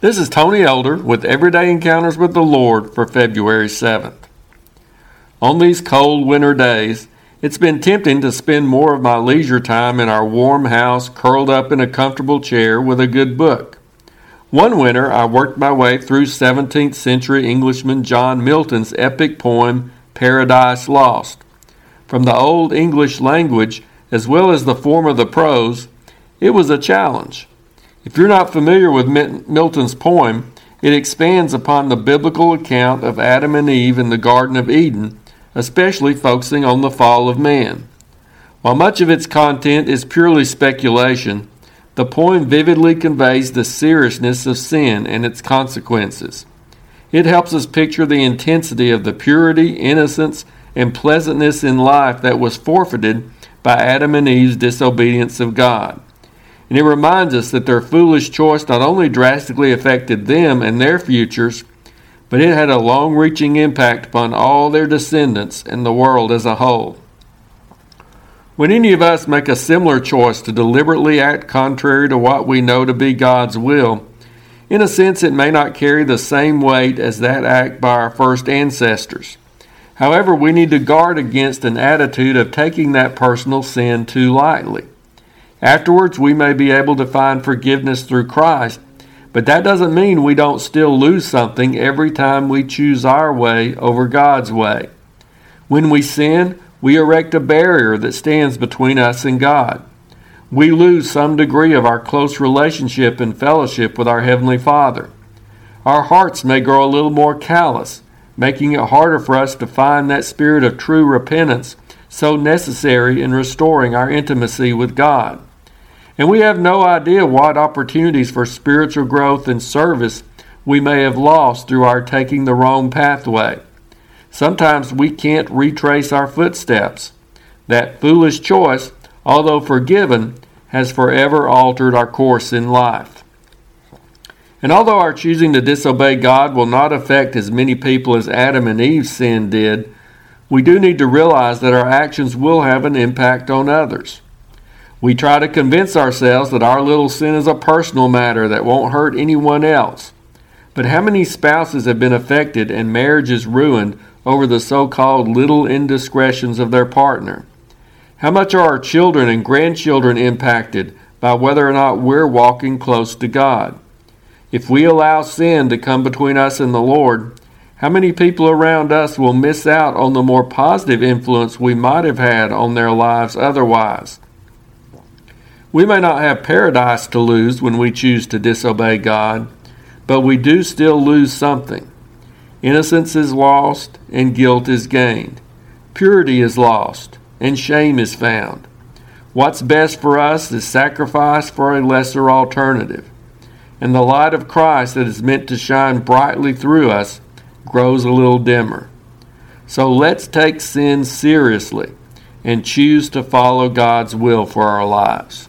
This is Tony Elder with Everyday Encounters with the Lord for February 7th. On these cold winter days, it's been tempting to spend more of my leisure time in our warm house curled up in a comfortable chair with a good book. One winter, I worked my way through 17th century Englishman John Milton's epic poem Paradise Lost. From the Old English language, as well as the form of the prose, it was a challenge. If you're not familiar with Milton's poem, it expands upon the biblical account of Adam and Eve in the Garden of Eden, especially focusing on the fall of man. While much of its content is purely speculation, the poem vividly conveys the seriousness of sin and its consequences. It helps us picture the intensity of the purity, innocence, and pleasantness in life that was forfeited by Adam and Eve's disobedience of God. And it reminds us that their foolish choice not only drastically affected them and their futures, but it had a long reaching impact upon all their descendants and the world as a whole. When any of us make a similar choice to deliberately act contrary to what we know to be God's will, in a sense it may not carry the same weight as that act by our first ancestors. However, we need to guard against an attitude of taking that personal sin too lightly. Afterwards, we may be able to find forgiveness through Christ, but that doesn't mean we don't still lose something every time we choose our way over God's way. When we sin, we erect a barrier that stands between us and God. We lose some degree of our close relationship and fellowship with our Heavenly Father. Our hearts may grow a little more callous, making it harder for us to find that spirit of true repentance so necessary in restoring our intimacy with God. And we have no idea what opportunities for spiritual growth and service we may have lost through our taking the wrong pathway. Sometimes we can't retrace our footsteps. That foolish choice, although forgiven, has forever altered our course in life. And although our choosing to disobey God will not affect as many people as Adam and Eve's sin did, we do need to realize that our actions will have an impact on others. We try to convince ourselves that our little sin is a personal matter that won't hurt anyone else. But how many spouses have been affected and marriages ruined over the so called little indiscretions of their partner? How much are our children and grandchildren impacted by whether or not we're walking close to God? If we allow sin to come between us and the Lord, how many people around us will miss out on the more positive influence we might have had on their lives otherwise? We may not have paradise to lose when we choose to disobey God, but we do still lose something. Innocence is lost and guilt is gained. Purity is lost and shame is found. What's best for us is sacrifice for a lesser alternative. And the light of Christ that is meant to shine brightly through us grows a little dimmer. So let's take sin seriously and choose to follow God's will for our lives.